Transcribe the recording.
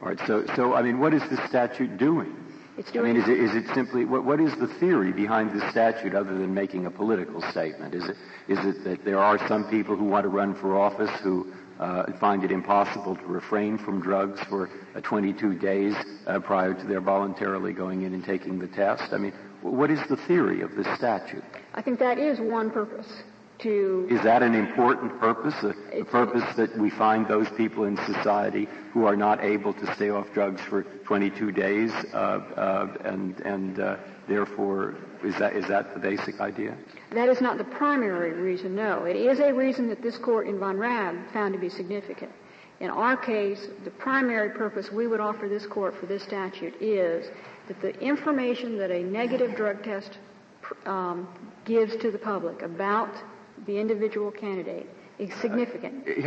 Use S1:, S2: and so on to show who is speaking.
S1: All
S2: right. So, so I mean, what is the statute doing?
S1: It's doing.
S2: I mean, is it, is it simply what, what is the theory behind the statute other than making a political statement? Is it is it that there are some people who want to run for office who uh, find it impossible to refrain from drugs for uh, 22 days uh, prior to their voluntarily going in and taking the test? I mean, what is the theory of this statute?
S1: I think that is one purpose to.
S2: Is that an important purpose? A, a purpose that we find those people in society who are not able to stay off drugs for 22 days, uh, uh, and and uh, therefore is that is that the basic idea?
S1: That is not the primary reason. No, it is a reason that this court in Von Raab found to be significant. In our case, the primary purpose we would offer this court for this statute is that the information that a negative drug test um, gives to the public about the individual candidate is uh, significant.